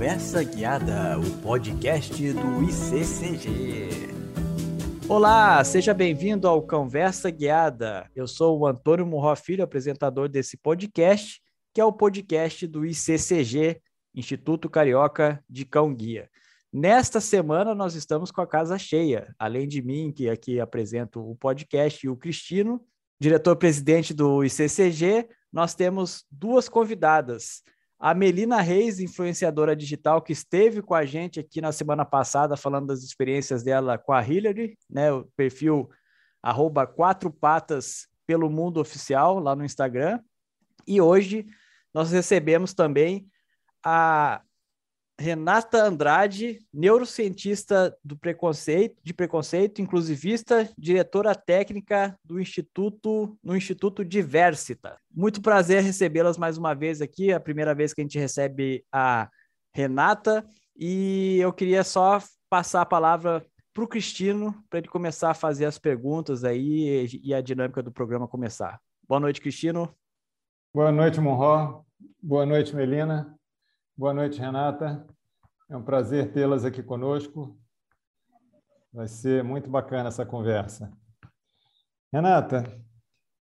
Conversa Guiada, o podcast do ICCG. Olá, seja bem-vindo ao Conversa Guiada. Eu sou o Antônio Murró Filho, apresentador desse podcast, que é o podcast do ICCG, Instituto Carioca de Cão Guia. Nesta semana nós estamos com a casa cheia, além de mim, que aqui apresento o podcast, e o Cristino, diretor-presidente do ICCG, nós temos duas convidadas. A Melina Reis, influenciadora digital, que esteve com a gente aqui na semana passada, falando das experiências dela com a Hillary, né? O perfil arroba quatro patas pelo mundo oficial lá no Instagram. E hoje nós recebemos também a Renata Andrade, neurocientista do preconceito, de preconceito, inclusivista, diretora técnica do Instituto, no Instituto Diversita. Muito prazer recebê-las mais uma vez aqui, é a primeira vez que a gente recebe a Renata, e eu queria só passar a palavra para o Cristino, para ele começar a fazer as perguntas aí e a dinâmica do programa começar. Boa noite, Cristino. Boa noite, Monró. Boa noite, Melina. Boa noite, Renata. É um prazer tê-las aqui conosco. Vai ser muito bacana essa conversa. Renata,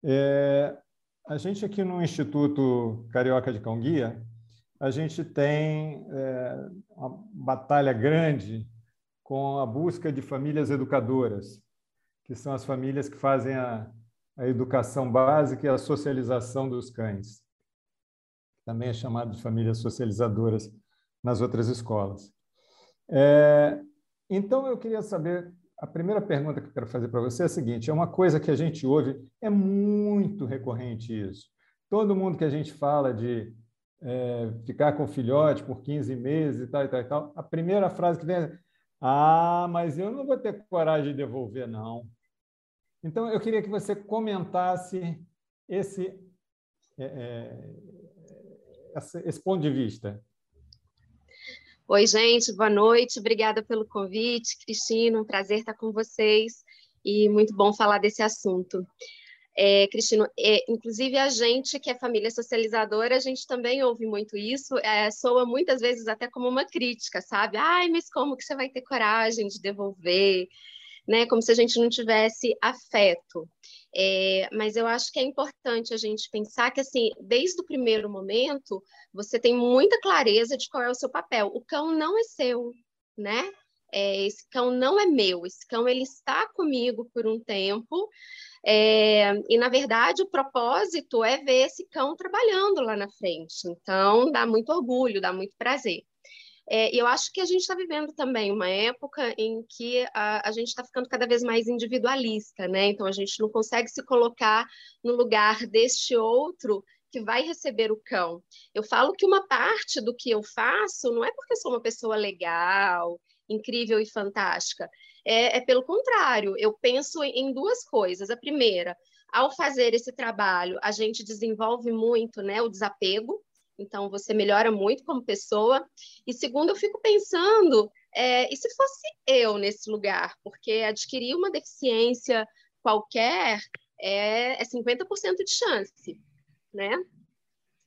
é, a gente aqui no Instituto Carioca de Cão Guia, a gente tem é, uma batalha grande com a busca de famílias educadoras, que são as famílias que fazem a, a educação básica e a socialização dos cães também é chamado de famílias socializadoras nas outras escolas. É, então, eu queria saber, a primeira pergunta que eu quero fazer para você é a seguinte, é uma coisa que a gente ouve, é muito recorrente isso. Todo mundo que a gente fala de é, ficar com o filhote por 15 meses e tal, e tal, e tal, a primeira frase que vem é, ah, mas eu não vou ter coragem de devolver, não. Então, eu queria que você comentasse esse, é, é esse ponto de vista? Oi, gente, boa noite. Obrigada pelo convite, Cristina. Um prazer estar com vocês e muito bom falar desse assunto. É, Cristino, é, inclusive a gente que é família socializadora, a gente também ouve muito isso, é, soa muitas vezes até como uma crítica, sabe? Ai, mas como que você vai ter coragem de devolver? Né? Como se a gente não tivesse afeto. É, mas eu acho que é importante a gente pensar que, assim, desde o primeiro momento, você tem muita clareza de qual é o seu papel. O cão não é seu, né? É, esse cão não é meu, esse cão ele está comigo por um tempo, é, e na verdade o propósito é ver esse cão trabalhando lá na frente. Então dá muito orgulho, dá muito prazer. É, eu acho que a gente está vivendo também uma época em que a, a gente está ficando cada vez mais individualista, né? Então a gente não consegue se colocar no lugar deste outro que vai receber o cão. Eu falo que uma parte do que eu faço não é porque sou uma pessoa legal, incrível e fantástica. É, é pelo contrário, eu penso em duas coisas. A primeira, ao fazer esse trabalho, a gente desenvolve muito né, o desapego, então você melhora muito como pessoa. E segundo, eu fico pensando, é, e se fosse eu nesse lugar? Porque adquirir uma deficiência qualquer é, é 50% de chance, né?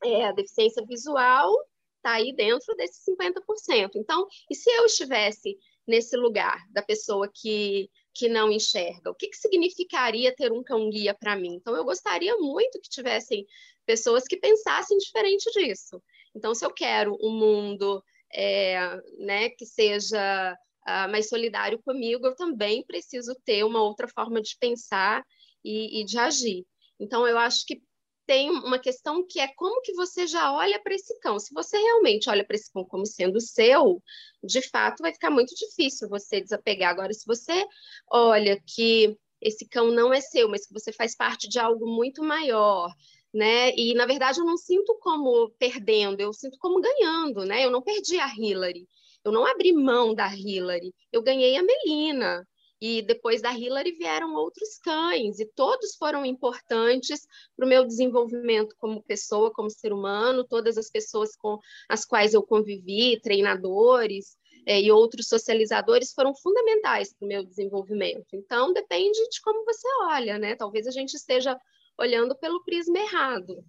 É, a deficiência visual está aí dentro desses 50%. Então, e se eu estivesse nesse lugar da pessoa que, que não enxerga? O que, que significaria ter um cão-guia para mim? Então, eu gostaria muito que tivessem pessoas que pensassem diferente disso. Então, se eu quero um mundo é, né, que seja uh, mais solidário comigo, eu também preciso ter uma outra forma de pensar e, e de agir. Então, eu acho que tem uma questão que é como que você já olha para esse cão. Se você realmente olha para esse cão como sendo seu, de fato vai ficar muito difícil você desapegar. Agora, se você olha que esse cão não é seu, mas que você faz parte de algo muito maior, né? E na verdade eu não sinto como perdendo, eu sinto como ganhando, né? Eu não perdi a Hillary, eu não abri mão da Hillary, eu ganhei a Melina. E depois da Hillary vieram outros cães, e todos foram importantes para o meu desenvolvimento como pessoa, como ser humano, todas as pessoas com as quais eu convivi, treinadores, é, e outros socializadores foram fundamentais para o meu desenvolvimento. Então, depende de como você olha, né? Talvez a gente esteja olhando pelo prisma errado.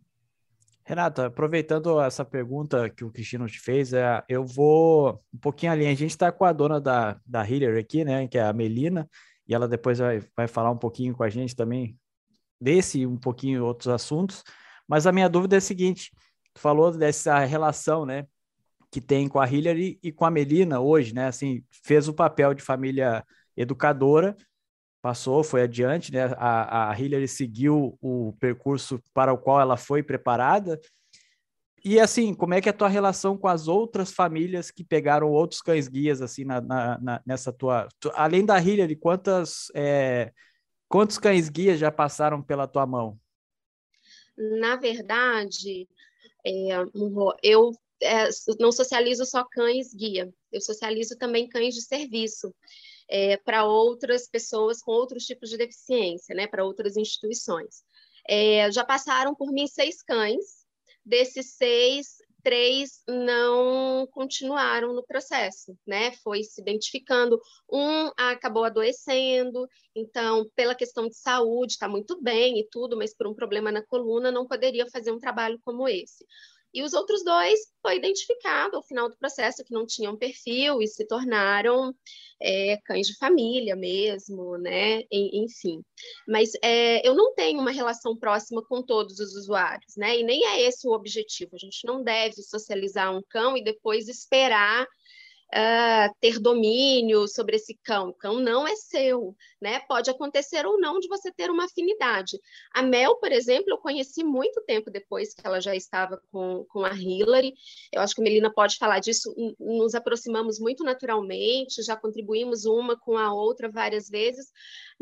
Renata, aproveitando essa pergunta que o Cristino te fez, é, eu vou um pouquinho ali. A gente está com a dona da, da Hiller aqui, né, que é a Melina, e ela depois vai, vai falar um pouquinho com a gente também desse e um pouquinho outros assuntos. Mas a minha dúvida é a seguinte: tu falou dessa relação, né, que tem com a Hillary e com a Melina hoje, né? Assim, fez o papel de família educadora, passou, foi adiante, né? A, a Hillary seguiu o percurso para o qual ela foi preparada. E assim, como é que é a tua relação com as outras famílias que pegaram outros cães guias assim na, na, na nessa tua, tu, além da Hillary, quantas é, quantos cães guias já passaram pela tua mão? Na verdade, é, eu é, não socializo só cães guia, eu socializo também cães de serviço é, para outras pessoas com outros tipos de deficiência, né, para outras instituições. É, já passaram por mim seis cães, desses seis, três não continuaram no processo, né? Foi se identificando, um acabou adoecendo, então, pela questão de saúde, está muito bem e tudo, mas por um problema na coluna não poderia fazer um trabalho como esse. E os outros dois foi identificado ao final do processo que não tinham perfil e se tornaram é, cães de família mesmo, né? Enfim. Mas é, eu não tenho uma relação próxima com todos os usuários, né? E nem é esse o objetivo. A gente não deve socializar um cão e depois esperar uh, ter domínio sobre esse cão. O cão não é seu, né? Pode acontecer ou não de você ter uma afinidade. A Mel, por exemplo, eu conheci muito tempo depois que ela já estava com, com a Hillary. Eu acho que a Melina pode falar disso. Nos aproximamos muito naturalmente, já contribuímos uma com a outra várias vezes,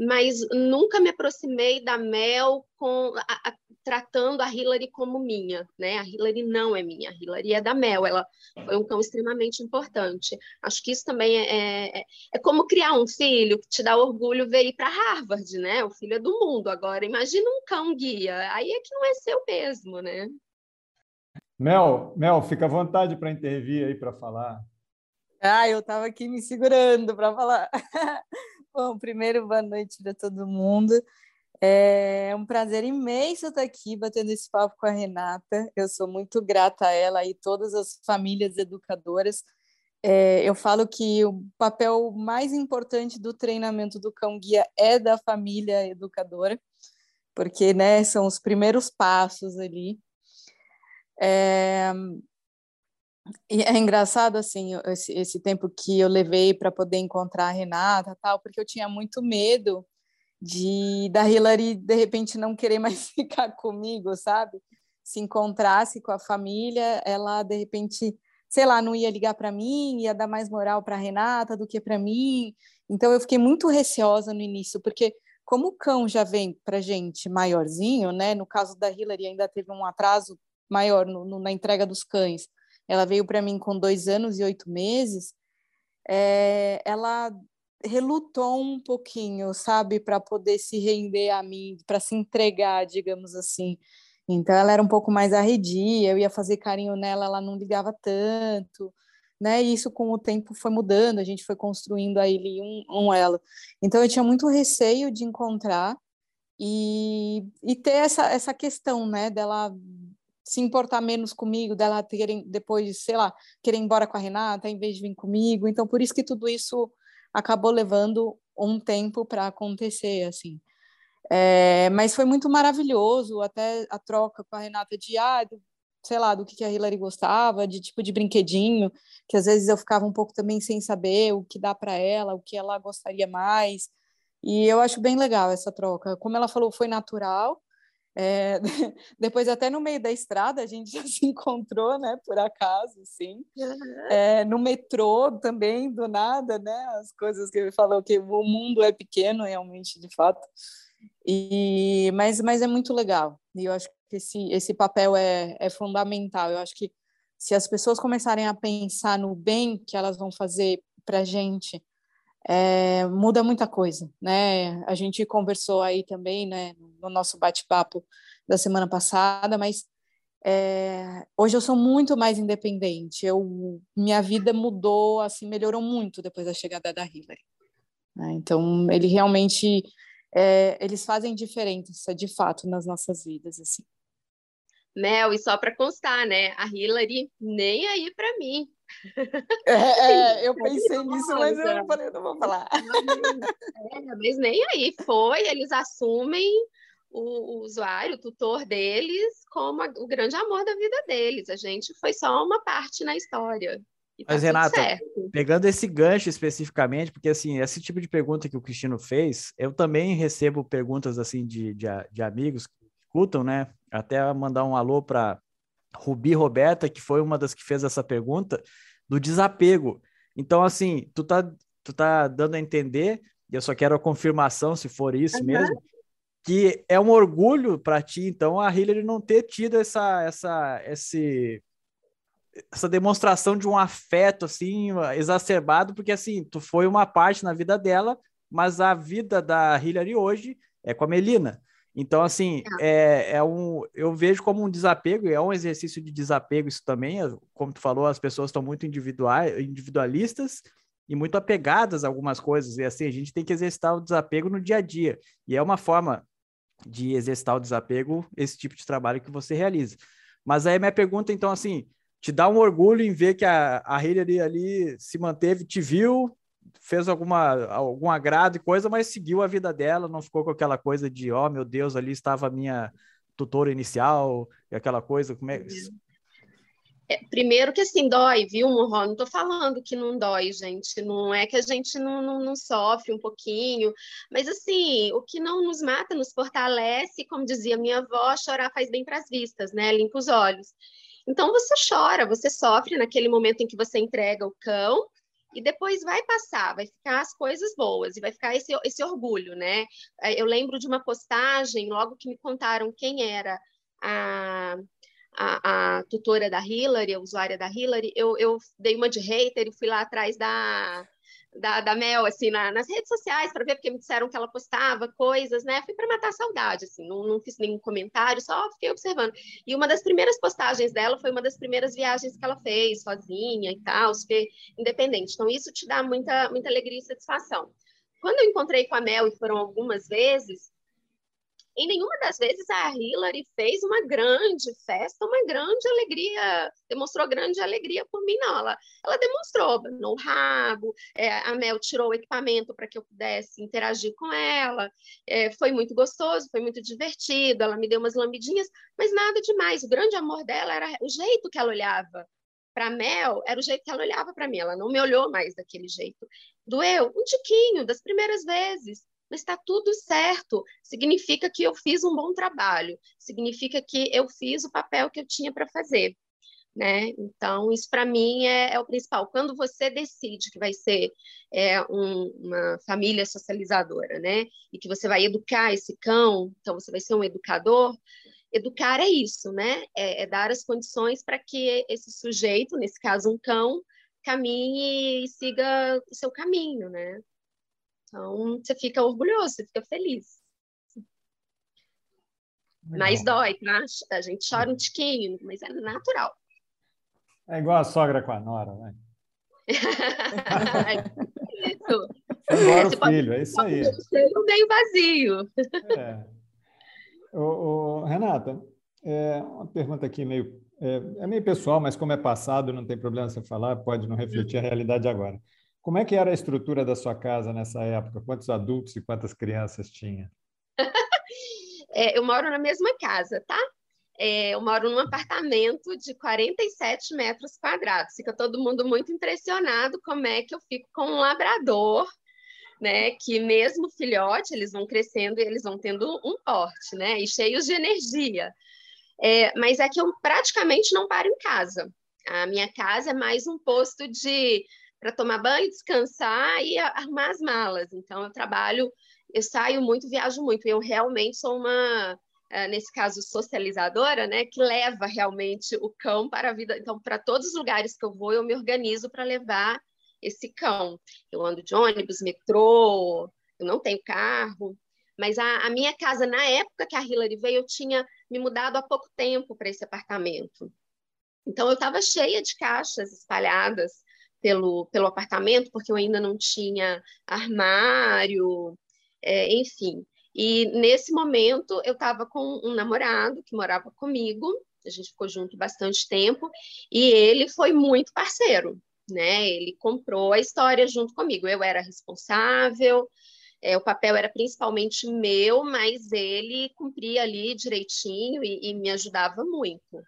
mas nunca me aproximei da Mel com a, a, tratando a Hillary como minha, né? A Hillary não é minha, a Hillary é da Mel, ela foi um cão extremamente importante. Acho que isso também é, é, é como criar um filho que te dá orgulho ver ir para Harvard, né? O filho é do mundo. Agora, imagina um cão guia, aí é que não é seu mesmo, né? Mel, Mel, fica à vontade para intervir aí para falar. Ah, eu estava aqui me segurando para falar. Bom, primeiro, boa noite para todo mundo. É um prazer imenso estar aqui batendo esse papo com a Renata. Eu sou muito grata a ela e todas as famílias educadoras. É, eu falo que o papel mais importante do treinamento do cão guia é da família educadora, porque né, são os primeiros passos ali. É, e é engraçado assim esse, esse tempo que eu levei para poder encontrar a Renata tal porque eu tinha muito medo de da Hillary de repente não querer mais ficar comigo sabe? Se encontrasse com a família ela de repente sei lá não ia ligar para mim ia dar mais moral para Renata do que para mim. Então eu fiquei muito receosa no início porque como o cão já vem para gente maiorzinho né no caso da Hillary ainda teve um atraso maior no, no, na entrega dos cães ela veio para mim com dois anos e oito meses, é, ela relutou um pouquinho, sabe, para poder se render a mim, para se entregar, digamos assim. Então ela era um pouco mais arredia, eu ia fazer carinho nela, ela não ligava tanto, né? E isso com o tempo foi mudando, a gente foi construindo aí um, um elo. Então eu tinha muito receio de encontrar e, e ter essa, essa questão, né, dela se importar menos comigo, dela terem depois, sei lá, querer ir embora com a Renata em vez de vir comigo. Então, por isso que tudo isso acabou levando um tempo para acontecer, assim. É, mas foi muito maravilhoso, até a troca com a Renata de, ah, sei lá, do que, a Hilary gostava, de tipo de brinquedinho, que às vezes eu ficava um pouco também sem saber o que dá para ela, o que ela gostaria mais. E eu acho bem legal essa troca. Como ela falou, foi natural, é, depois, até no meio da estrada, a gente já se encontrou, né, por acaso, sim. É, no metrô também, do nada, né, as coisas que ele falou, que o mundo é pequeno, realmente, de fato. E, mas, mas é muito legal. E eu acho que esse, esse papel é, é fundamental. Eu acho que se as pessoas começarem a pensar no bem que elas vão fazer para a gente, é, muda muita coisa, né? A gente conversou aí também, né, no nosso bate-papo da semana passada, mas é, hoje eu sou muito mais independente. Eu, minha vida mudou, assim, melhorou muito depois da chegada da Hillary. Né? Então, ele realmente, é, eles fazem diferença, de fato, nas nossas vidas, assim. Mel, e só para constar, né? A Hillary nem aí para mim. É, é, eu pensei nisso, mas eu falei, não vou falar. É, mas nem aí foi, eles assumem o, o usuário, o tutor deles, como a, o grande amor da vida deles. A gente foi só uma parte na história. Tá Mas, Renata, certo. pegando esse gancho especificamente, porque assim, esse tipo de pergunta que o Cristino fez, eu também recebo perguntas assim de, de, de amigos que escutam, né? Até mandar um alô para Rubi Roberta, que foi uma das que fez essa pergunta, do desapego. Então, assim, tu tá, tu tá dando a entender, e eu só quero a confirmação, se for isso uhum. mesmo, que é um orgulho para ti, então, a Hillary não ter tido essa, essa, esse, essa demonstração de um afeto assim exacerbado, porque assim, tu foi uma parte na vida dela, mas a vida da Hillary hoje é com a Melina. Então, assim, tá. é, é um, eu vejo como um desapego, é um exercício de desapego isso também, como tu falou, as pessoas estão muito individuais, individualistas e muito apegadas a algumas coisas, e assim, a gente tem que exercitar o desapego no dia a dia, e é uma forma de exercitar o desapego, esse tipo de trabalho que você realiza. Mas aí minha pergunta, então, assim, te dá um orgulho em ver que a, a Hillary ali se manteve, te viu, fez alguma, algum agrado e coisa, mas seguiu a vida dela, não ficou com aquela coisa de, ó, oh, meu Deus, ali estava a minha tutora inicial, e aquela coisa, como é... é primeiro que assim, dói, viu, Murro? Não tô falando que não dói, gente. Não é que a gente não, não, não, sofre um pouquinho, mas assim, o que não nos mata nos fortalece, como dizia minha avó, chorar faz bem para as vistas, né? Limpa os olhos. Então você chora, você sofre naquele momento em que você entrega o cão, e depois vai passar, vai ficar as coisas boas e vai ficar esse, esse orgulho, né? Eu lembro de uma postagem, logo que me contaram quem era a, a, a tutora da Hillary, a usuária da Hillary, eu, eu dei uma de hater e fui lá atrás da, da, da Mel, assim, na, nas redes sociais, para ver, porque me disseram que ela postava coisas, né? Fui para matar a saudade, assim, não, não fiz nenhum comentário, só fiquei observando. E uma das primeiras postagens dela foi uma das primeiras viagens que ela fez, sozinha e tal, super independente. Então, isso te dá muita, muita alegria e satisfação. Quando eu encontrei com a Mel, e foram algumas vezes, em nenhuma das vezes a Hillary fez uma grande festa, uma grande alegria, demonstrou grande alegria por mim, não. Ela, ela demonstrou no rabo, é, a Mel tirou o equipamento para que eu pudesse interagir com ela. É, foi muito gostoso, foi muito divertido. Ela me deu umas lambidinhas, mas nada demais. O grande amor dela era o jeito que ela olhava para Mel, era o jeito que ela olhava para mim. Ela não me olhou mais daquele jeito. Doeu um tiquinho das primeiras vezes mas está tudo certo. Significa que eu fiz um bom trabalho, significa que eu fiz o papel que eu tinha para fazer. Né? Então, isso para mim é, é, o principal. Quando você decide que vai ser é, um, uma família socializadora, né? E que você vai educar esse cão, então você vai ser um educador. Educar é isso, né? É, é dar as condições para que esse sujeito, nesse caso um cão, caminhe e siga o seu caminho, né? Então, você fica orgulhoso, você fica feliz. Legal. Mas dói, tá? A gente chora um tiquinho, mas é natural. É igual a sogra com a nora, né? isso. Embora o filho, é isso aí. Um meio vazio. É. O, Renata, é uma pergunta aqui meio é, é, meio pessoal, mas como é passado, não tem problema você falar, pode não refletir a realidade agora. Como é que era a estrutura da sua casa nessa época? Quantos adultos e quantas crianças tinha? é, eu moro na mesma casa, tá? É, eu moro num apartamento de 47 metros quadrados. Fica todo mundo muito impressionado como é que eu fico com um labrador, né? Que mesmo filhote, eles vão crescendo e eles vão tendo um porte, né? E cheios de energia. É, mas é que eu praticamente não paro em casa. A minha casa é mais um posto de para tomar banho, descansar e arrumar as malas. Então, eu trabalho, eu saio muito, viajo muito. Eu realmente sou uma, eh, nesse caso, socializadora, né, que leva realmente o cão para a vida. Então, para todos os lugares que eu vou, eu me organizo para levar esse cão. Eu ando de ônibus, metrô, eu não tenho carro. Mas a, a minha casa, na época que a Hillary veio, eu tinha me mudado há pouco tempo para esse apartamento. Então, eu estava cheia de caixas espalhadas pelo, pelo apartamento, porque eu ainda não tinha armário, é, enfim. E nesse momento eu estava com um namorado que morava comigo, a gente ficou junto bastante tempo, e ele foi muito parceiro, né? Ele comprou a história junto comigo. Eu era responsável, é, o papel era principalmente meu, mas ele cumpria ali direitinho e, e me ajudava muito.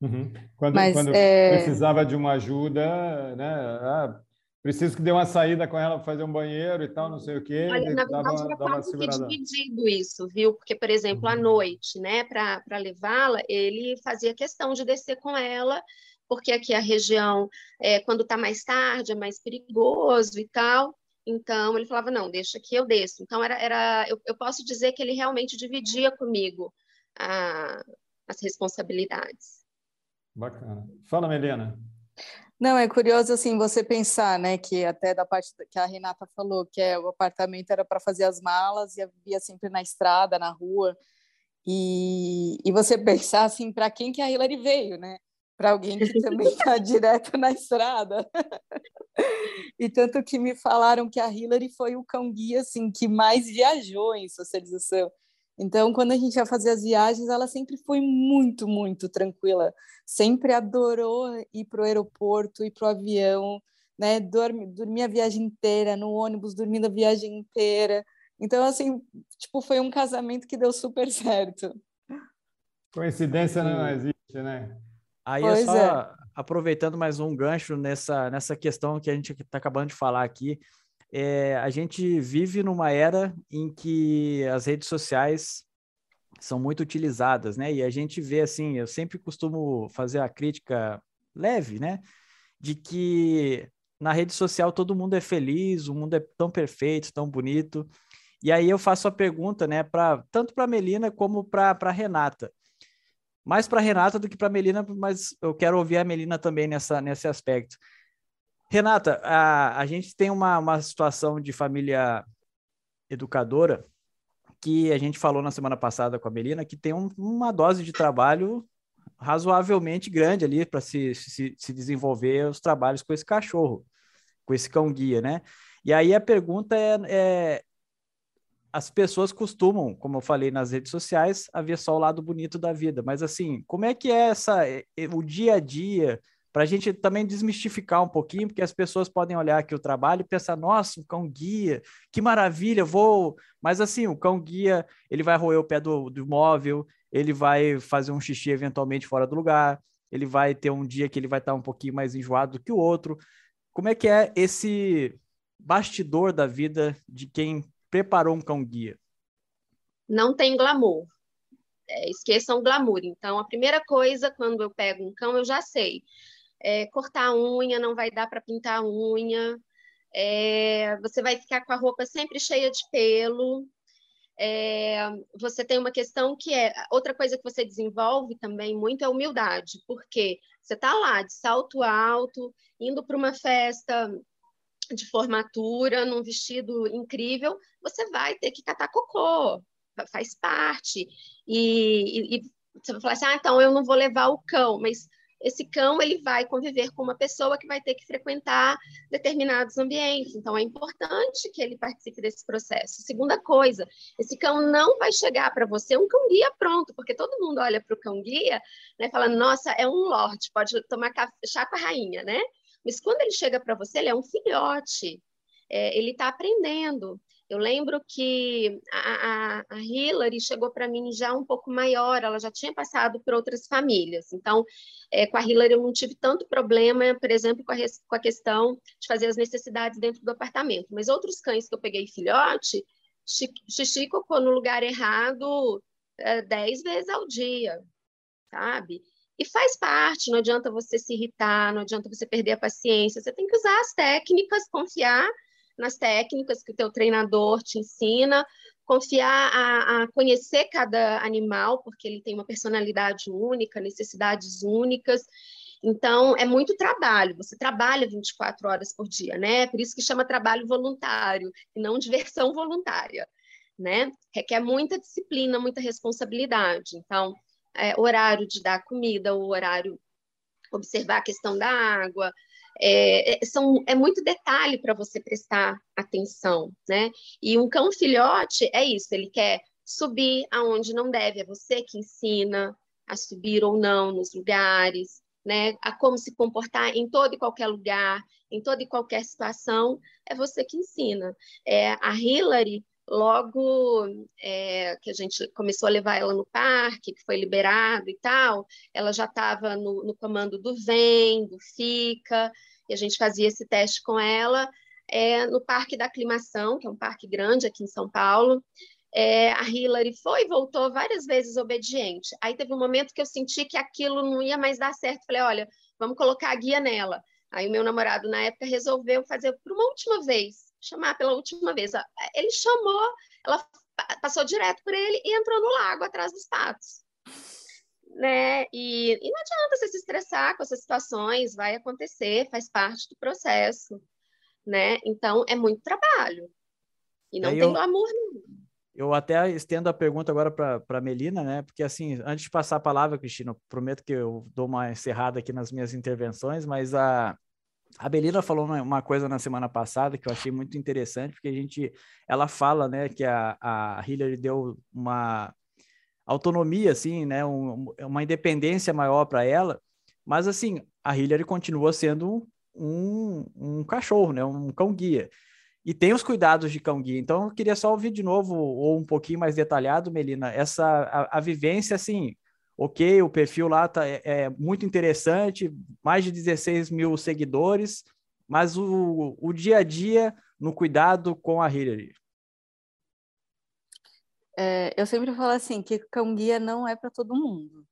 Uhum. Quando, mas, quando é... precisava de uma ajuda, né? Ah, preciso que dê uma saída com ela para fazer um banheiro e tal, não sei o quê. Olha, na verdade, dava, era quase que dividido isso, viu? Porque, por exemplo, uhum. à noite, né, para levá-la, ele fazia questão de descer com ela, porque aqui a região, é, quando está mais tarde, é mais perigoso e tal. Então, ele falava, não, deixa que eu desço. Então, era, era eu, eu posso dizer que ele realmente dividia comigo a, as responsabilidades. Bacana. Fala, Melena. Não, é curioso assim você pensar, né, que até da parte que a Renata falou, que é o apartamento era para fazer as malas e via sempre na estrada, na rua. E, e você pensar assim, para quem que a Hillary veio, né? Para alguém que também está direto na estrada. e tanto que me falaram que a Hillary foi o cão guia assim que mais viajou em socialização. Então, quando a gente ia fazer as viagens, ela sempre foi muito, muito tranquila. Sempre adorou ir para o aeroporto, ir para o avião, né? Dormir, dormir a viagem inteira no ônibus, dormindo a viagem inteira. Então, assim, tipo, foi um casamento que deu super certo. Coincidência não existe, né? Aí é pois é só é. aproveitando mais um gancho nessa, nessa questão que a gente está acabando de falar aqui, é, a gente vive numa era em que as redes sociais são muito utilizadas, né? E a gente vê assim, eu sempre costumo fazer a crítica leve, né? De que na rede social todo mundo é feliz, o mundo é tão perfeito, tão bonito. E aí eu faço a pergunta, né, para tanto para Melina como para Renata. Mais para Renata do que para Melina, mas eu quero ouvir a Melina também nessa nesse aspecto. Renata, a, a gente tem uma, uma situação de família educadora que a gente falou na semana passada com a Melina, que tem um, uma dose de trabalho razoavelmente grande ali para se, se, se, desenvolver os trabalhos com esse cachorro, com esse cão guia, né? E aí a pergunta é, é as pessoas costumam, como eu falei nas redes sociais, a ver só o lado bonito da vida, mas assim, como é que é essa o dia a dia para a gente também desmistificar um pouquinho, porque as pessoas podem olhar aqui o trabalho e pensar, nossa, o cão guia, que maravilha, vou. Mas assim, o cão guia, ele vai roer o pé do, do móvel, ele vai fazer um xixi eventualmente fora do lugar, ele vai ter um dia que ele vai estar um pouquinho mais enjoado do que o outro. Como é que é esse bastidor da vida de quem preparou um cão guia? Não tem glamour. É, esqueçam o glamour. Então, a primeira coisa, quando eu pego um cão, eu já sei é, cortar a unha, não vai dar para pintar a unha, é, você vai ficar com a roupa sempre cheia de pelo. É, você tem uma questão que é outra coisa que você desenvolve também muito é humildade, porque você está lá de salto alto, indo para uma festa de formatura, num vestido incrível, você vai ter que catar cocô, faz parte. E, e, e você vai falar assim: ah, então eu não vou levar o cão, mas esse cão ele vai conviver com uma pessoa que vai ter que frequentar determinados ambientes. Então, é importante que ele participe desse processo. Segunda coisa, esse cão não vai chegar para você um cão guia pronto, porque todo mundo olha para o cão guia, né, falando, nossa, é um lorde, pode tomar chá com a rainha, né? Mas quando ele chega para você, ele é um filhote, é, ele está aprendendo. Eu lembro que a, a, Hillary chegou para mim já um pouco maior, ela já tinha passado por outras famílias. Então, é, com a Hillary eu não tive tanto problema, por exemplo, com a, com a questão de fazer as necessidades dentro do apartamento. Mas outros cães que eu peguei filhote, xixi cocô no lugar errado é, dez vezes ao dia, sabe? E faz parte, não adianta você se irritar, não adianta você perder a paciência, você tem que usar as técnicas, confiar nas técnicas que o teu treinador te ensina, confiar a, a, conhecer cada animal, porque ele tem uma personalidade única, necessidades únicas. Então, é muito trabalho. Você trabalha 24 horas por dia, né? Por isso que chama trabalho voluntário e não diversão voluntária, né? Requer muita disciplina, muita responsabilidade. Então, é, horário de dar comida, o horário observar a questão da água, é, é, são, é muito detalhe para você prestar atenção, né? E um cão filhote é isso, ele quer subir aonde não deve, é você que ensina, a subir ou não nos lugares, né? A como se comportar em todo e qualquer lugar, em toda e qualquer situação, é você que ensina. É, a Hillary, logo é, que a gente começou a levar ela no parque, que foi liberado e tal, ela já estava no, no, comando do VEM, do FICA, e a gente fazia esse teste com ela é, no Parque da Aclimação, que é um parque grande aqui em São Paulo. É, a Hillary foi e voltou várias vezes obediente. Aí teve um momento que eu senti que aquilo não ia mais dar certo. Falei, olha, vamos colocar a guia nela. Aí o meu namorado, na época, resolveu fazer por uma última vez, chamar pela última vez. Ele chamou, ela passou direto por ele e entrou no lago atrás dos patos. Né? E, e não adianta você se estressar com essas situações, vai acontecer, faz parte do processo, né? Então é muito trabalho e não tem eu, glamour nenhum. Eu até estendo a pergunta agora para a Melina, né? Porque assim, antes de passar a palavra, Cristina, prometo que eu dou uma encerrada aqui nas minhas intervenções, mas a a Belina falou uma coisa na semana passada que eu achei muito interessante, porque a gente, ela fala, né, que a, a Hillary deu uma autonomia, assim, né, um, uma independência maior para ela, mas assim, a Hillary continua sendo um, um cachorro, né, um cão guia. E tem os cuidados de cão guia. Então, eu queria só ouvir de novo, ou um pouquinho mais detalhado, Melina, essa a, a vivência, assim, ok, o perfil lá tá, é, é, muito interessante, mais de 16 mil seguidores, mas o, o dia a dia no cuidado com a Hillary. É, eu sempre falo assim que cão guia não é para todo mundo,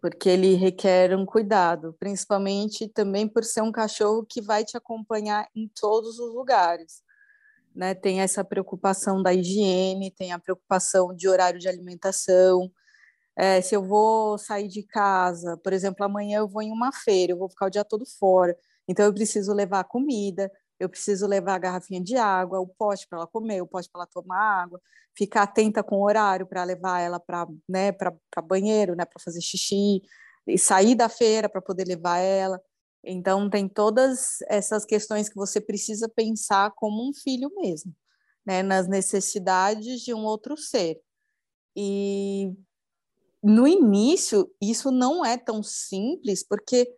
porque ele requer um cuidado, principalmente também por ser um cachorro que vai te acompanhar em todos os lugares. Né? Tem essa preocupação da higiene, tem a preocupação de horário de alimentação, é, se eu vou sair de casa, por exemplo, amanhã eu vou em uma feira, eu vou ficar o dia todo fora, então eu preciso levar comida, eu preciso levar a garrafinha de água, o pote para ela comer, o pote para ela tomar água, ficar atenta com o horário para levar ela para né, banheiro, né, para fazer xixi, e sair da feira para poder levar ela. Então tem todas essas questões que você precisa pensar como um filho mesmo, né, nas necessidades de um outro ser. E no início, isso não é tão simples, porque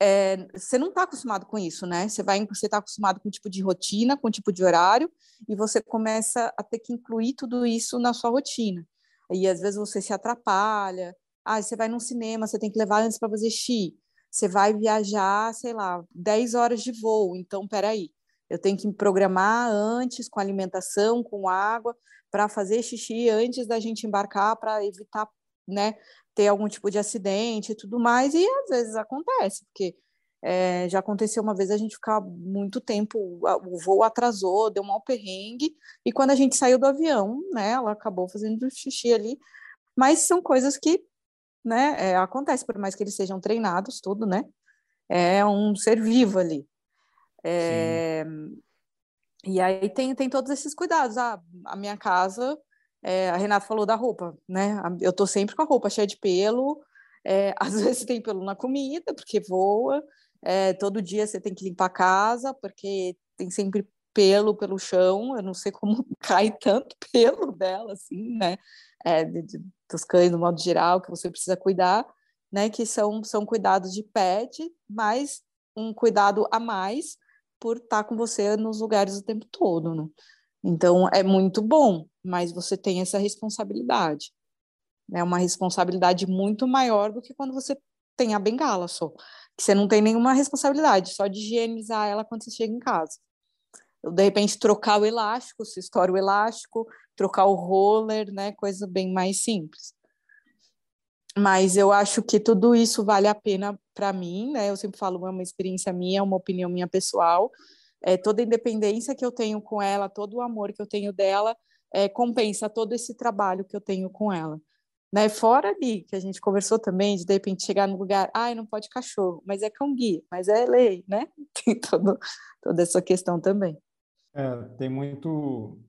é, você não está acostumado com isso, né? Você vai, você está acostumado com um tipo de rotina, com um tipo de horário, e você começa a ter que incluir tudo isso na sua rotina. E às vezes você se atrapalha. Ah, você vai num cinema, você tem que levar antes para fazer xixi. Você vai viajar, sei lá, 10 horas de voo. Então, peraí, eu tenho que me programar antes com alimentação, com água, para fazer xixi antes da gente embarcar, para evitar né, ter algum tipo de acidente e tudo mais, e às vezes acontece, porque é, já aconteceu uma vez a gente ficar muito tempo, o voo atrasou, deu um mau perrengue, e quando a gente saiu do avião, né, ela acabou fazendo xixi ali, mas são coisas que, né, é, acontece, por mais que eles sejam treinados, tudo, né, é um ser vivo ali. É, e aí tem, tem todos esses cuidados. Ah, a minha casa é, a Renata falou da roupa, né? Eu tô sempre com a roupa cheia de pelo. É, às vezes tem pelo na comida, porque voa. É, todo dia você tem que limpar a casa, porque tem sempre pelo pelo chão. Eu não sei como cai tanto pelo dela, assim, né? É, de, de, dos cães, no modo geral, que você precisa cuidar, né? Que são, são cuidados de pet, mas um cuidado a mais por estar com você nos lugares o tempo todo, né? Então, é muito bom, mas você tem essa responsabilidade. É uma responsabilidade muito maior do que quando você tem a bengala só. Que você não tem nenhuma responsabilidade, só de higienizar ela quando você chega em casa. Eu, de repente, trocar o elástico, se estoura o elástico, trocar o roller, né? Coisa bem mais simples. Mas eu acho que tudo isso vale a pena para mim, né? Eu sempre falo, é uma experiência minha, é uma opinião minha pessoal, é, toda a independência que eu tenho com ela, todo o amor que eu tenho dela, é, compensa todo esse trabalho que eu tenho com ela. Né? Fora ali, que a gente conversou também, de de repente chegar no lugar, ai, não pode cachorro, mas é cão guia, mas é lei, né? Tem todo, toda essa questão também. É, tem muito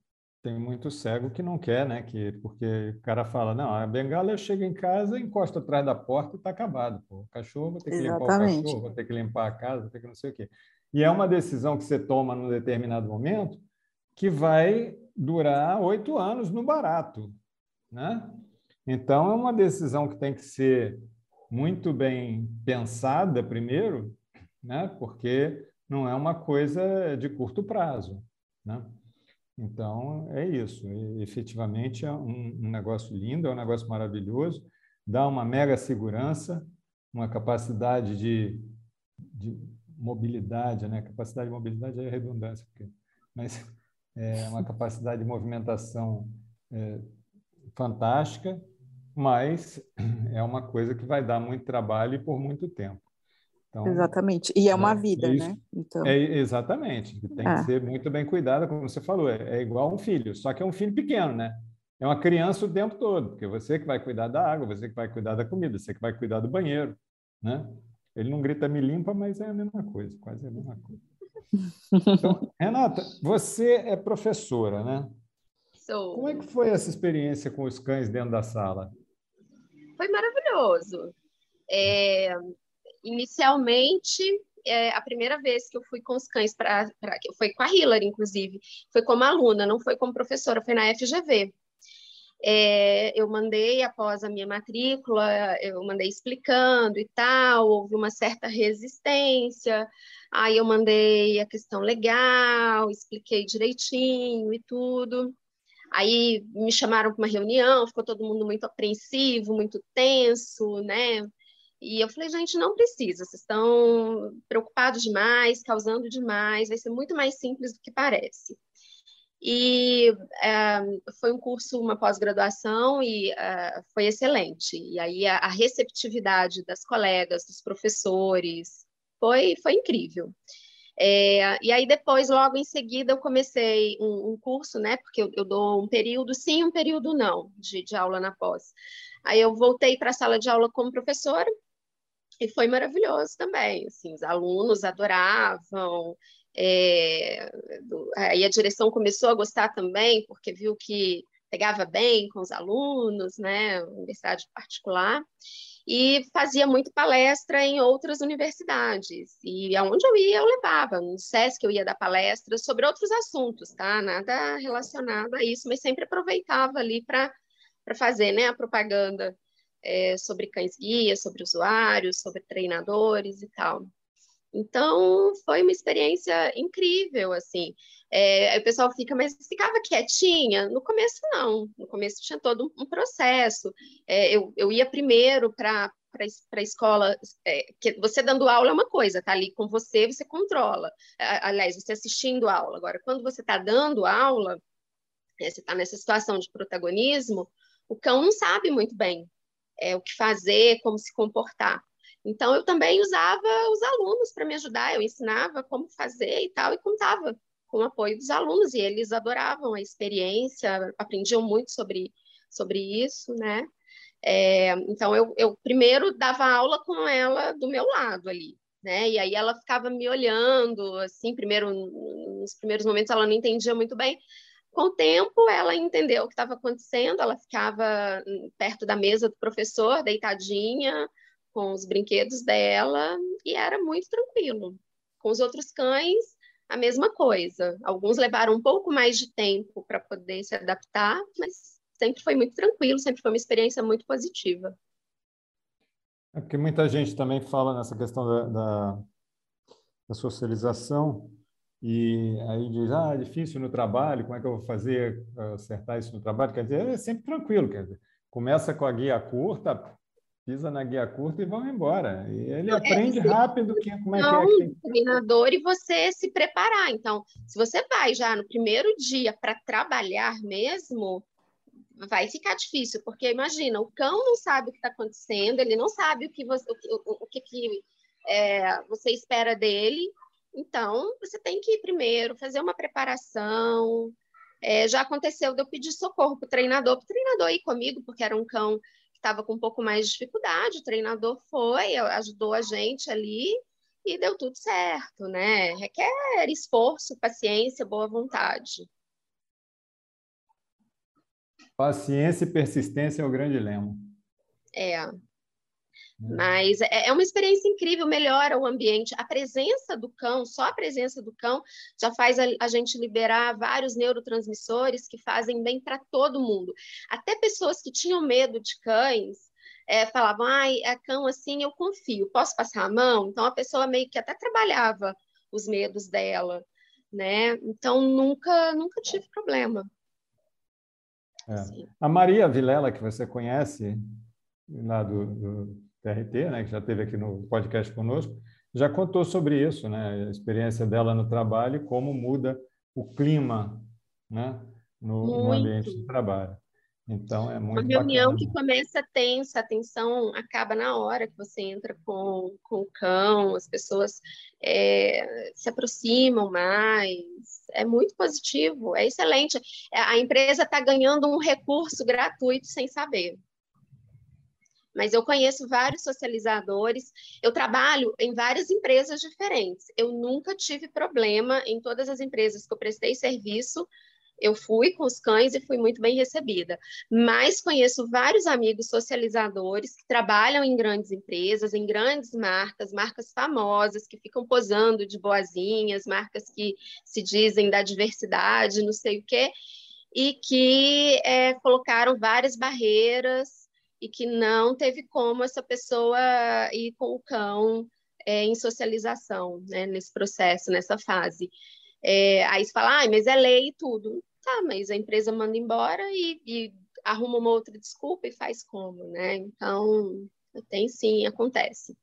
tem muito cego que não quer, né? Que, porque o cara fala, não, a bengala eu chego em casa, encosto atrás da porta e está acabado. Pô. O cachorro, vou ter que Exatamente. limpar o cachorro, vou ter que limpar a casa, vou ter que não sei o quê. E é uma decisão que você toma num determinado momento que vai durar oito anos no barato, né? Então, é uma decisão que tem que ser muito bem pensada primeiro, né? porque não é uma coisa de curto prazo. Né? Então, é isso. E, efetivamente, é um, um negócio lindo, é um negócio maravilhoso, dá uma mega segurança, uma capacidade de, de mobilidade, né? Capacidade de mobilidade é redundância, porque, mas é uma capacidade de movimentação é, fantástica, mas é uma coisa que vai dar muito trabalho e por muito tempo. Então, exatamente. E é uma né, vida, isso, né? Então... É, exatamente. Tem é. que ser muito bem cuidada, como você falou. É, é igual um filho, só que é um filho pequeno, né? É uma criança o tempo todo, porque você que vai cuidar da água, você que vai cuidar da comida, você que vai cuidar do banheiro, né? Ele não grita me limpa, mas é a mesma coisa, quase a mesma coisa. Então, Renata, você é professora, né? Sou. Como é que foi essa experiência com os cães dentro da sala? Foi maravilhoso. É, inicialmente, é, a primeira vez que eu fui com os cães para foi com a Hillary, inclusive, foi como aluna, não foi como professora, foi na FGV. É, eu mandei após a minha matrícula, eu mandei explicando e tal, houve uma certa resistência, aí eu mandei a questão legal, expliquei direitinho e tudo. Aí me chamaram para uma reunião, ficou todo mundo muito apreensivo, muito tenso, né? E eu falei, gente, não precisa, vocês estão preocupados demais, causando demais, vai ser muito mais simples do que parece. E é, foi um curso, uma pós-graduação, e é, foi excelente. E aí a, a, receptividade das colegas, dos professores, foi, foi incrível. É, e aí depois, logo em seguida, eu comecei um, um curso, né? Porque eu, eu, dou um período sim, um período não, de, de aula na pós. Aí eu voltei para a sala de aula como professora, e foi maravilhoso também. Assim, os alunos adoravam, é, aí a direção começou a gostar também, porque viu que pegava bem com os alunos, né, universidade particular, e fazia muito palestra em outras universidades. E aonde eu ia, eu levava. No SESC eu ia dar palestras sobre outros assuntos, tá? Nada relacionado a isso, mas sempre aproveitava ali para fazer né, a propaganda é, sobre cães-guia, sobre usuários, sobre treinadores e tal. Então, foi uma experiência incrível, assim. É, o pessoal fica, mas ficava quietinha? No começo, não. No começo tinha todo um processo. É, eu, eu ia primeiro para para a escola, é, que você dando aula é uma coisa, tá ali com você, você controla. Aliás, você assistindo aula. Agora, quando você está dando aula, é, você está nessa situação de protagonismo, o cão não sabe muito bem é, o que fazer, como se comportar. Então, eu também usava os alunos para me ajudar, eu ensinava como fazer e tal, e contava com o apoio dos alunos, e eles adoravam a experiência, aprendiam muito sobre, sobre isso, né? É, então, eu, eu primeiro dava aula com ela do meu lado ali, né? E aí ela ficava me olhando, assim, primeiro, nos primeiros momentos ela não entendia muito bem, com o tempo, ela entendeu o que estava acontecendo, ela ficava perto da mesa do professor, deitadinha, com os brinquedos dela e era muito tranquilo. Com os outros cães, a mesma coisa. Alguns levaram um pouco mais de tempo para poder se adaptar, mas sempre foi muito tranquilo, sempre foi uma experiência muito positiva. É porque muita gente também fala nessa questão da, da, da socialização e aí diz, ah, é difícil no trabalho, como é que eu vou fazer acertar isso no trabalho? Quer dizer, é sempre tranquilo, quer dizer, começa com a guia curta, pisa na guia curta e vão embora. E ele não, aprende é, rápido que, como é não, que é. Que treinador e você se preparar. Então, se você vai já no primeiro dia para trabalhar mesmo, vai ficar difícil, porque imagina, o cão não sabe o que está acontecendo, ele não sabe o que você, o, o que, que é, você espera dele. Então, você tem que ir primeiro fazer uma preparação. É, já aconteceu de eu pedir socorro para o treinador, para o treinador ir comigo, porque era um cão estava com um pouco mais de dificuldade, o treinador foi, ajudou a gente ali e deu tudo certo, né? Requer esforço, paciência, boa vontade. Paciência e persistência é o grande lema. É. Mas é, é uma experiência incrível, melhora o ambiente. A presença do cão, só a presença do cão, já faz a, a gente liberar vários neurotransmissores que fazem bem para todo mundo. Até pessoas que tinham medo de cães é, falavam, ai, é cão assim, eu confio, posso passar a mão? Então a pessoa meio que até trabalhava os medos dela, né? Então nunca, nunca tive problema. É. A Maria Vilela, que você conhece, lá do, do TRT, né, que já esteve aqui no podcast conosco, já contou sobre isso, né, a experiência dela no trabalho e como muda o clima né, no, no ambiente de trabalho. Então, é muito Uma reunião bacana. que começa tensa, a tensão acaba na hora que você entra com, com o cão, as pessoas é, se aproximam mais, é muito positivo, é excelente. A empresa está ganhando um recurso gratuito sem saber mas eu conheço vários socializadores. Eu trabalho em várias empresas diferentes. Eu nunca tive problema em todas as empresas que eu prestei serviço. Eu fui com os cães e fui muito bem recebida. Mas conheço vários amigos socializadores que trabalham em grandes empresas, em grandes marcas, marcas famosas, que ficam posando de boazinhas, marcas que se dizem da diversidade, não sei o quê, e que é, colocaram várias barreiras e que não teve como essa pessoa ir com o cão é, em socialização, né, nesse processo, nessa fase. É, aí você fala, ah, mas é lei e tudo. Tá, mas a empresa manda embora e, e arruma uma outra desculpa e faz como, né? Então, tem sim, acontece.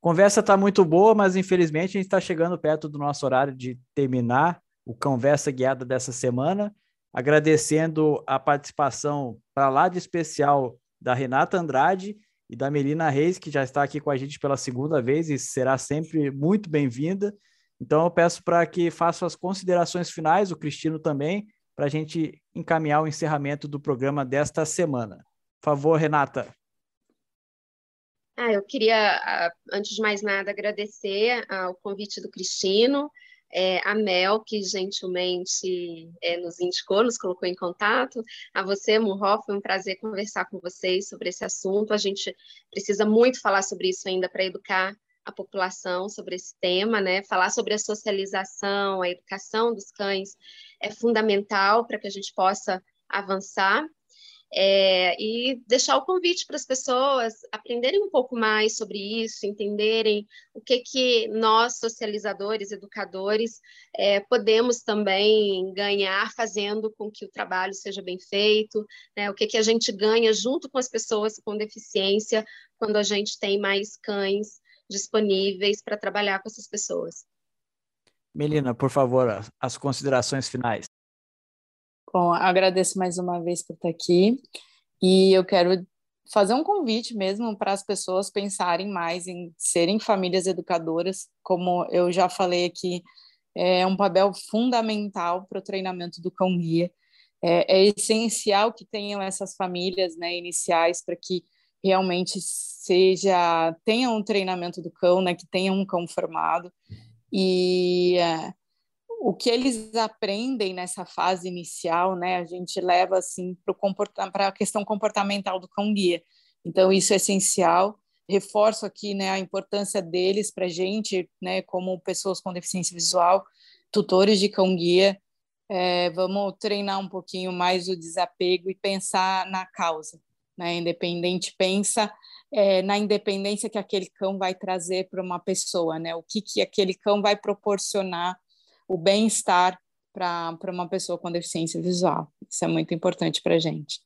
Conversa está muito boa, mas infelizmente a gente está chegando perto do nosso horário de terminar o Conversa Guiada dessa semana. Agradecendo a participação para lá de especial da Renata Andrade e da Melina Reis, que já está aqui com a gente pela segunda vez e será sempre muito bem-vinda. Então, eu peço para que faça as considerações finais, o Cristino também, para a gente encaminhar o encerramento do programa desta semana. Por favor, Renata. Ah, eu queria, ah, antes de mais nada, agradecer ao convite do Cristino é, a Mel, que gentilmente é, nos indicou, nos colocou em contato. A você, Murro, foi um prazer conversar com vocês sobre esse assunto. A gente precisa muito falar sobre isso ainda para educar a população sobre esse tema, né? Falar sobre a socialização, a educação dos cães é fundamental para que a gente possa avançar é, e deixar o convite para as pessoas aprenderem um pouco mais sobre isso, entenderem o que que nós socializadores, educadores, é, podemos também ganhar fazendo com que o trabalho seja bem feito, né? O que que a gente ganha junto com as pessoas com deficiência quando a gente tem mais cães disponíveis para trabalhar com essas pessoas. Melina, por favor, as considerações finais. Bom, agradeço mais uma vez por estar aqui. E eu quero fazer um convite mesmo para as pessoas pensarem mais em serem famílias educadoras, como eu já falei aqui, é um papel fundamental para o treinamento do cão guia. É, é, essencial que tenham essas famílias né, iniciais para que realmente seja tenham um treinamento do cão, né, que tenham um cão formado. E é, o que eles aprendem nessa fase inicial, né, a gente leva assim para a questão comportamental do cão guia. Então isso é essencial. Reforço aqui, né, a importância deles para gente, né, como pessoas com deficiência visual, tutores de cão guia. É, vamos treinar um pouquinho mais o desapego e pensar na causa. Né? Independente pensa é, na independência que aquele cão vai trazer para uma pessoa, né? O que que aquele cão vai proporcionar o bem-estar para uma pessoa com deficiência visual. Isso é muito importante para a gente.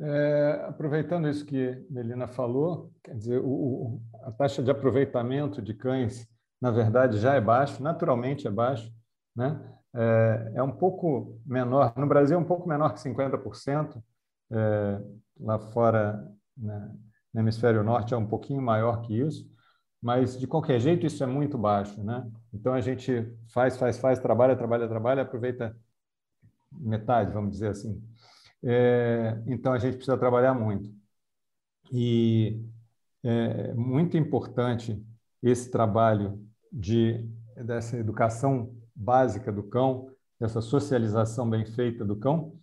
É, aproveitando isso que Melina falou, quer dizer, o, a taxa de aproveitamento de cães, na verdade, já é baixo, naturalmente é baixo, né? É, é um pouco menor, no Brasil é um pouco menor que 50%, é, lá fora, né, no hemisfério norte, é um pouquinho maior que isso, mas de qualquer jeito isso é muito baixo, né? Então a gente faz, faz, faz, trabalha, trabalha, trabalha, aproveita metade, vamos dizer assim. É, então a gente precisa trabalhar muito. E é muito importante esse trabalho de dessa educação básica do cão, dessa socialização bem feita do cão,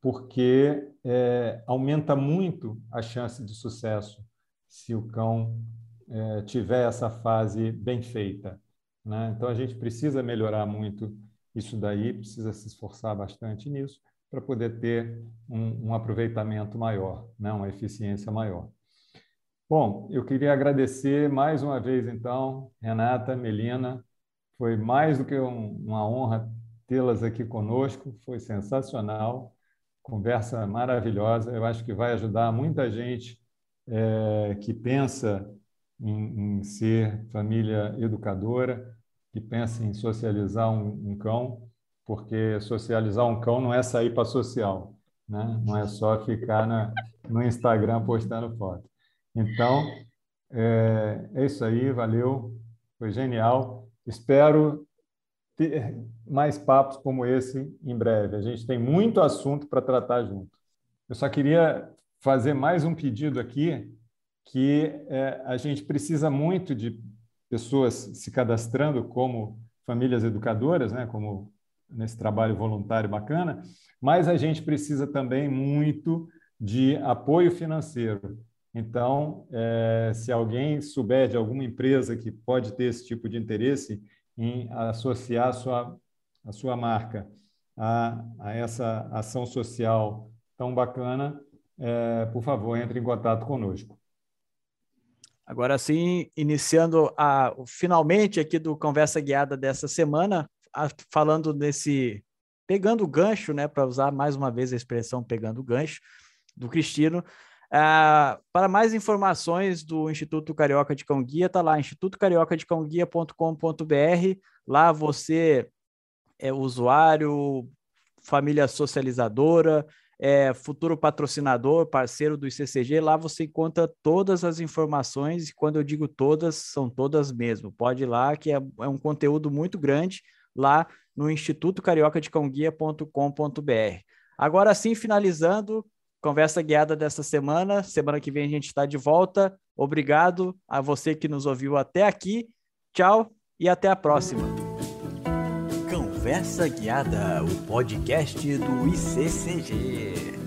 porque é, aumenta muito a chance de sucesso se o cão é, tiver essa fase bem feita. Né? Então, a gente precisa melhorar muito isso daí, precisa se esforçar bastante nisso para poder ter um, um aproveitamento maior, né? uma eficiência maior. Bom, eu queria agradecer mais uma vez, então, Renata, Melina. Foi mais do que um, uma honra tê-las aqui conosco, foi sensacional, conversa maravilhosa. Eu acho que vai ajudar muita gente é, que pensa em, em, ser família educadora, que pensa em socializar um, um cão, porque socializar um cão não é sair para social, né? não é só ficar na, no Instagram postando foto. Então, é, é isso aí, valeu, foi genial. Espero ter mais papos como esse em breve. A gente tem muito assunto para tratar junto. Eu só queria fazer mais um pedido aqui, que é, a gente precisa muito de pessoas se cadastrando como famílias educadoras, né, como nesse trabalho voluntário bacana, mas a gente precisa também muito de apoio financeiro. Então, é, se alguém souber de alguma empresa que pode ter esse tipo de interesse em associar a sua, a sua marca a, a essa ação social tão bacana, é, por favor, entre em contato conosco. Agora sim, iniciando a, finalmente aqui do Conversa Guiada dessa semana, a, falando desse, pegando o gancho, né, para usar mais uma vez a expressão pegando o gancho, do Cristino. Uh, para mais informações do Instituto Carioca de Cão Guia, está lá, institutocariocadecãoguia.com.br. Lá você é usuário, família socializadora, é, futuro patrocinador, parceiro do ICCG, lá você encontra todas as informações, e quando eu digo todas, são todas mesmo. Pode ir lá, que é, é um conteúdo muito grande, lá no Instituto Carioca de Guia.com.br. Agora sim, finalizando, conversa guiada dessa semana. Semana que vem a gente está de volta. Obrigado a você que nos ouviu até aqui. Tchau e até a próxima. Conversa Guiada, o podcast do ICCG.